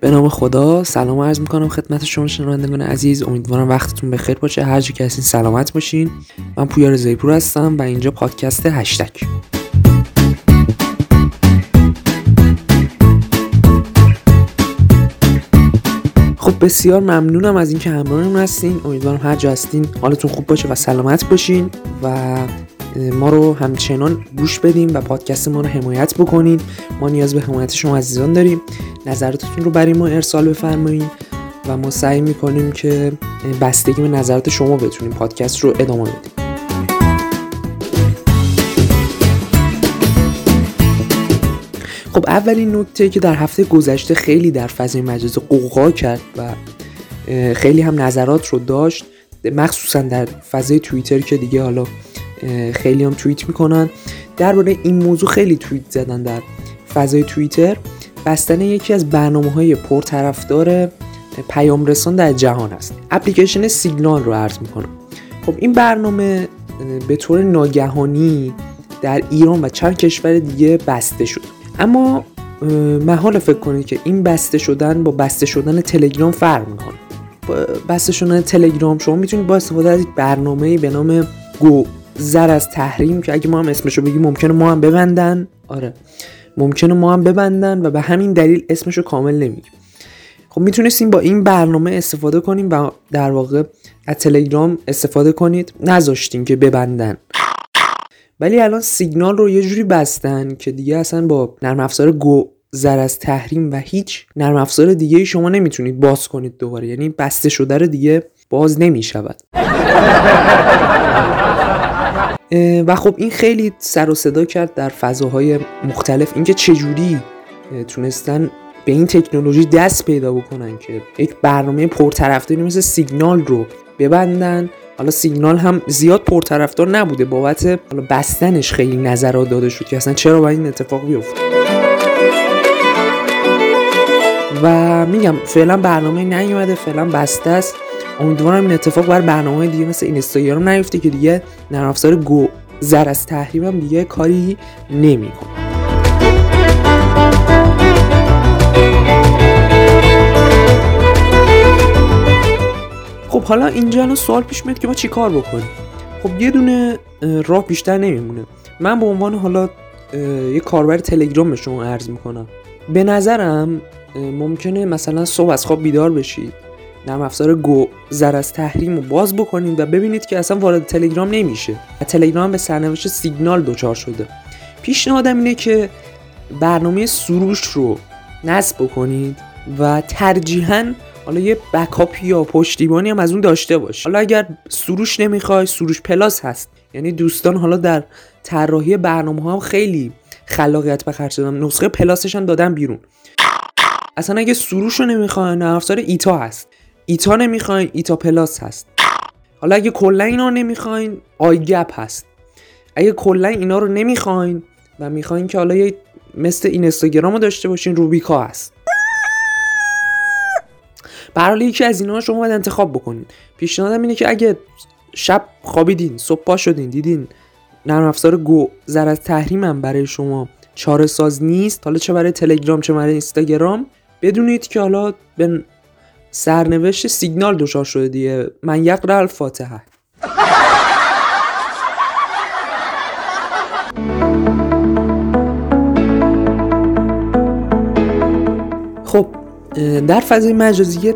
به نام خدا سلام عرض می‌کنم خدمت شما شنوندگان عزیز. امیدوارم وقتتون بخیر باشه. هر که هستین سلامت باشین. من پویار زیپور هستم و اینجا پادکست هشتگ. خب بسیار ممنونم از اینکه همراهمون هستین. امیدوارم هر جا هستین حالتون خوب باشه و سلامت باشین و ما رو همچنان گوش بدیم و پادکست ما رو حمایت بکنین. ما نیاز به حمایت شما عزیزان داریم. نظراتتون رو برای ما ارسال بفرمایید و ما سعی می‌کنیم که بستگی به نظرات شما بتونیم پادکست رو ادامه بدیم. خب اولین نکته که در هفته گذشته خیلی در فضای مجاز قوقا کرد و خیلی هم نظرات رو داشت مخصوصا در فضای توییتر که دیگه حالا خیلی هم توییت می‌کنن درباره این موضوع خیلی توییت زدن در فضای توییتر. بستن یکی از برنامه های پرطرفدار پیام رسان در جهان است. اپلیکیشن سیگنال رو عرض می‌کنم. خب این برنامه به طور ناگهانی در ایران و چند کشور دیگه بسته شد. اما محال فکر کنید که این بسته شدن با بسته شدن تلگرام فرق می‌کنه. بسته شدن تلگرام شما می‌تونید با استفاده از یک برنامه به نام گو زر از تحریم که اگه ما هم اسمشو بگیم ممکنه ما هم ببندن. آره. ممکنه ما هم ببندن و به همین دلیل اسمشو کامل نمیگیم. خب می‌تونستیم با این برنامه استفاده کنیم و در واقع از تلگرام استفاده کنید. نذاشتیم که ببندن. ولی الان سیگنال رو یه جوری بستن که دیگه اصلا با نرم افزار گو زر از تحریم و هیچ نرم افزار دیگه شما نمی‌تونید باز کنید دوباره. یعنی بسته شده رو دیگه باز نمی‌شود. و خب این خیلی سر و صدا کرد در فضاهای مختلف. اینکه چجوری تونستن به این تکنولوژی دست پیدا بکنن که یک برنامه پرطرفداری مثل سیگنال رو ببندن. حالا سیگنال هم زیاد پرطرفدار نبوده بابت حالا بستنش خیلی نظرات داده شد که اصلا چرا باید این اتفاق بیفته. و میگم فعلا برنامه نیومده فعلا بسته است. امیدوارم این اتفاق بر برنامه دیگه مثل اینستاگرام نیفته که دیگه نرم گو زر از تحریمم دیگه کاری نمی‌کنه خب حالا اینجا الان سوال پیش میاد که ما چیکار بکنیم؟ خب یه دونه راه بیشتر نمیمونه. من به عنوان حالا یه کاربر تلگرام به شما عرض می‌کنم. به نظرم ممکنه مثلا صبح از خواب بیدار بشید. نرم افزار گو زر از تحریم رو باز بکنید و ببینید که اصلا وارد تلگرام نمیشه و تلگرام به سرنوشت سیگنال دچار شده. پیشنهادم اینه که برنامه سروش رو نصب بکنید و ترجیحاً حالا یه بکاپ یا پشتیبانی هم از اون داشته باش حالا اگر سروش نمی‌خوای سروش پلاس هست. یعنی دوستان حالا در طراحی برنامه ها خیلی خلاقیت به خرج دادن. نسخه پلاسش هم دادن بیرون. اصلا اگه سروش رو نمی‌خواین نرم افزار ایتا هست. ایتا نمی‌خواین ایتا پلاس هست. حالا اگه کلا اینا نمی‌خواین آیگپ هست. اگه کلا اینا رو نمی‌خواین و می‌خواین که حالا یه مثل این اینستاگرام رو داشته باشین روبیکا هست. برحال یکی از اینا شما باید انتخاب بکنین. پیشنهادم اینه که اگه شب خوابیدین صبح پا شدین دیدین نرم افزار گو زر از تحریمم برای شما چاره ساز نیست حالا چه برای تلگرام چه برای اینستاگرام بدونید که حالا به سرنوشت سیگنال دچار شده دیگه. من یقرا الفاتحه. خب در فضای مجازی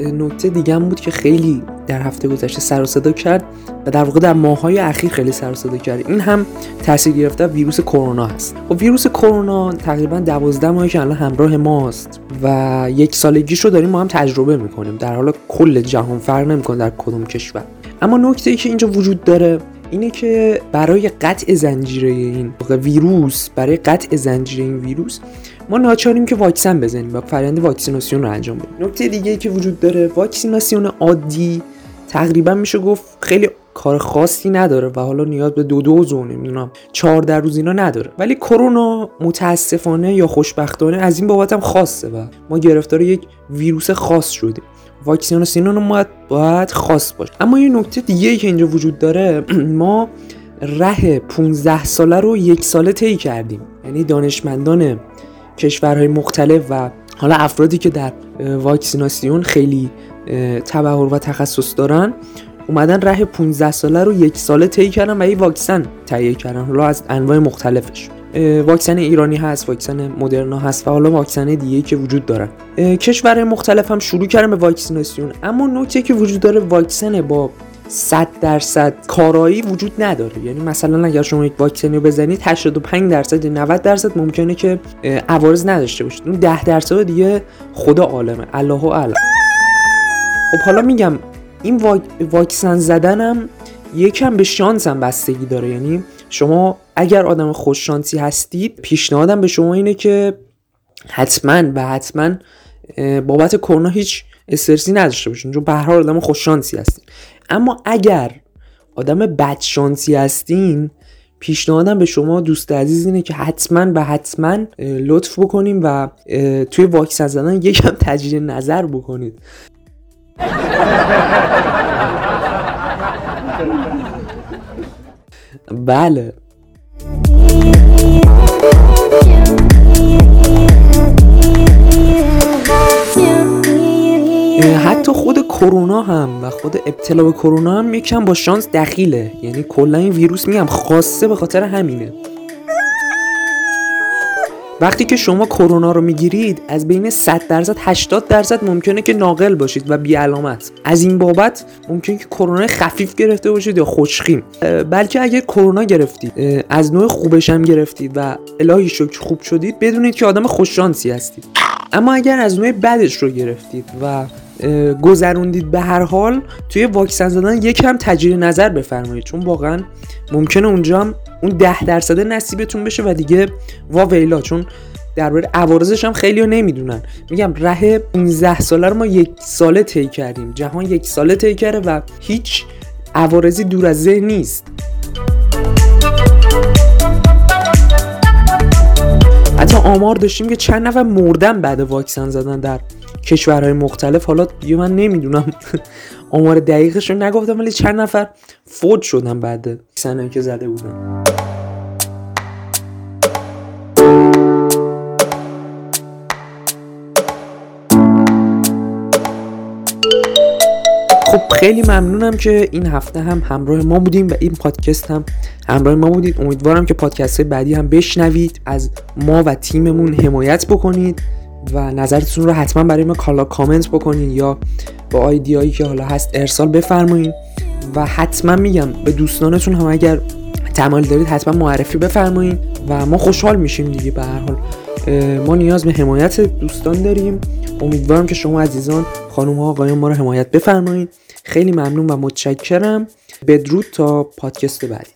نکته دیگه بود که خیلی در هفته گذشته سر و صدا کرد و در واقع در ماهای اخیر خیلی سر و صدا کرد. این هم تاثیر گرفته ویروس کرونا هست. خب ویروس کرونا تقریبا دوازده ماهی که الان همراه ماست و یک سالگیش رو داریم ما هم تجربه می‌کنیم. در حالا کل جهان فرق نمی‌کنه در کدوم کشور. اما نکته ای که اینجا وجود داره اینه که برای قطع زنجیره این ویروس برای قطع زنجیره این ویروس ما ناچاریم که واکسن بزنیم و فرآیند واکسیناسیون رو انجام بدیم. نکته دیگه که وجود داره واکسیناسیون عادی تقریبا میشه گفت خیلی کار خاصی نداره و حالا نیاز به دو دوز و نمی‌دونم در روز اینا نداره. ولی کرونا متاسفانه یا خوشبختانه از این بابت هم خاصه و ما گرفتار یک ویروس خاص شدیم. واکسیناسیون ما باید خاص باشه. اما یه نکته دیگه که اینجا وجود داره ما ره 15 ساله رو یک ساله طی کردیم. یعنی دانشمندان کشورهای مختلف و حالا افرادی که در واکسیناسیون خیلی تبهر و تخصص دارن. اومدن ره 15 ساله رو یک ساله طی کردن و این واکسن تهیه کردن. حالا از انواع مختلفش. واکسن ایرانی هست واکسن مدرنا هست و حالا واکسن دیگه که وجود دارن کشور مختلف هم شروع کردن به واکسیناسیون اما نکته که وجود داره واکسن با 100 درصد کارایی وجود نداره. یعنی مثلا اگر شما یک واکسنی رو بزنید 85 درصد 90 درصد ممکنه که عوارض نداشته باشید. اون 10 درصد دیگه خدا عالمه. الله اعلم. خب حالا میگم این واکسن زدنم یکم به شانس هم بستگی داره. یعنی شما اگر آدم خوششانسی هستید پیشنهادم به شما اینه که حتما و حتما بابت کرونا هیچ استرسی نداشته باشین چون به هر آدم خوششانسی هستین. اما اگر آدم بدشانسی هستین پیشنهادم به شما دوست عزیز اینه که حتما و حتما لطف بکنیم و توی واکسن زدن یکم تجدید نظر بکنید. بله. حتی خود کرونا هم و خود ابتلا به کرونا هم یکم با شانس دخیله. یعنی کلا این ویروس میگم خاصه به خاطر همینه. وقتی که شما کرونا رو می‌گیرید از بین 100 درصد 80 درصد ممکنه که ناقل باشید و بی علامت از این بابت ممکنه که کرونا خفیف گرفته باشید یا خوشخیم بلکه اگر کرونا گرفتید از نوع خوبش هم گرفتید و الهی شکر خوب شدید بدونید که آدم خوششانسی هستید. اما اگر از نوع بدش رو گرفتید و گذروندید به هر حال توی واکسن زدن یکم تجدید نظر بفرمایید. چون واقعا ممکنه اونجا هم اون ده درصد نصیبتون بشه و دیگه وا ویلا چون درباره عوارضش هم خیلی ها نمی‌دونن. میگم ره 15 ساله رو ما یک ساله طی کردیم. جهان یک ساله طی کرده و هیچ عوارضی دور از ذهن نیست. حتی آمار داشتیم که چند نفر مردن بعد واکسن زدن در کشورهای مختلف. حالا دیگه من نمی‌دونم. آمار دقیقش رو نگفتم ولی چند نفر فوت شدن بعد سنه که زده بودن. خیلی ممنونم که این هفته هم همراه ما بودیم و این پادکست هم همراه ما بودید امیدوارم که پادکست بعدی هم بشنوید از ما و تیممون حمایت بکنید و نظرتون رو حتما برای ما کالا کامنت بکنین یا با آیدیایی که حالا هست ارسال بفرمایین. و حتما میگم به دوستانتون هم اگر تمایل دارید حتما معرفی بفرمایین و ما خوشحال میشیم دیگه. به هر حال ما نیاز به حمایت دوستان داریم. امیدوارم که شما عزیزان خانم ها آقایان ما رو حمایت بفرمایید خیلی ممنون و متشکرم. بدرود تا پادکست بعدی.